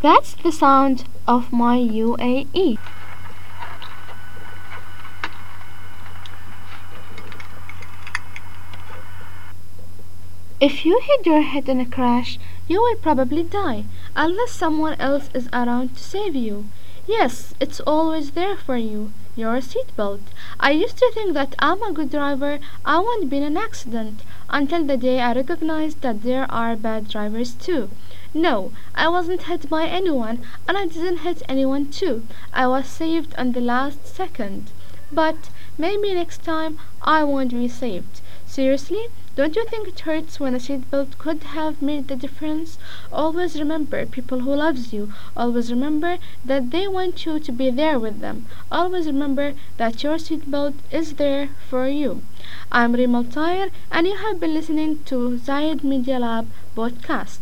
That's the sound of my UAE. If you hit your head in a crash, you will probably die, unless someone else is around to save you. Yes, it's always there for you. Your seatbelt. I used to think that I'm a good driver, I won't be in an accident, until the day I recognized that there are bad drivers too. No, I wasn't hit by anyone, and I didn't hit anyone too. I was saved on the last second. But maybe next time I won't be saved. Seriously? Don't you think it hurts when a seatbelt could have made the difference? Always remember people who loves you. Always remember that they want you to be there with them. Always remember that your seatbelt is there for you. I'm Reem Al and you have been listening to Zayed Media Lab podcast.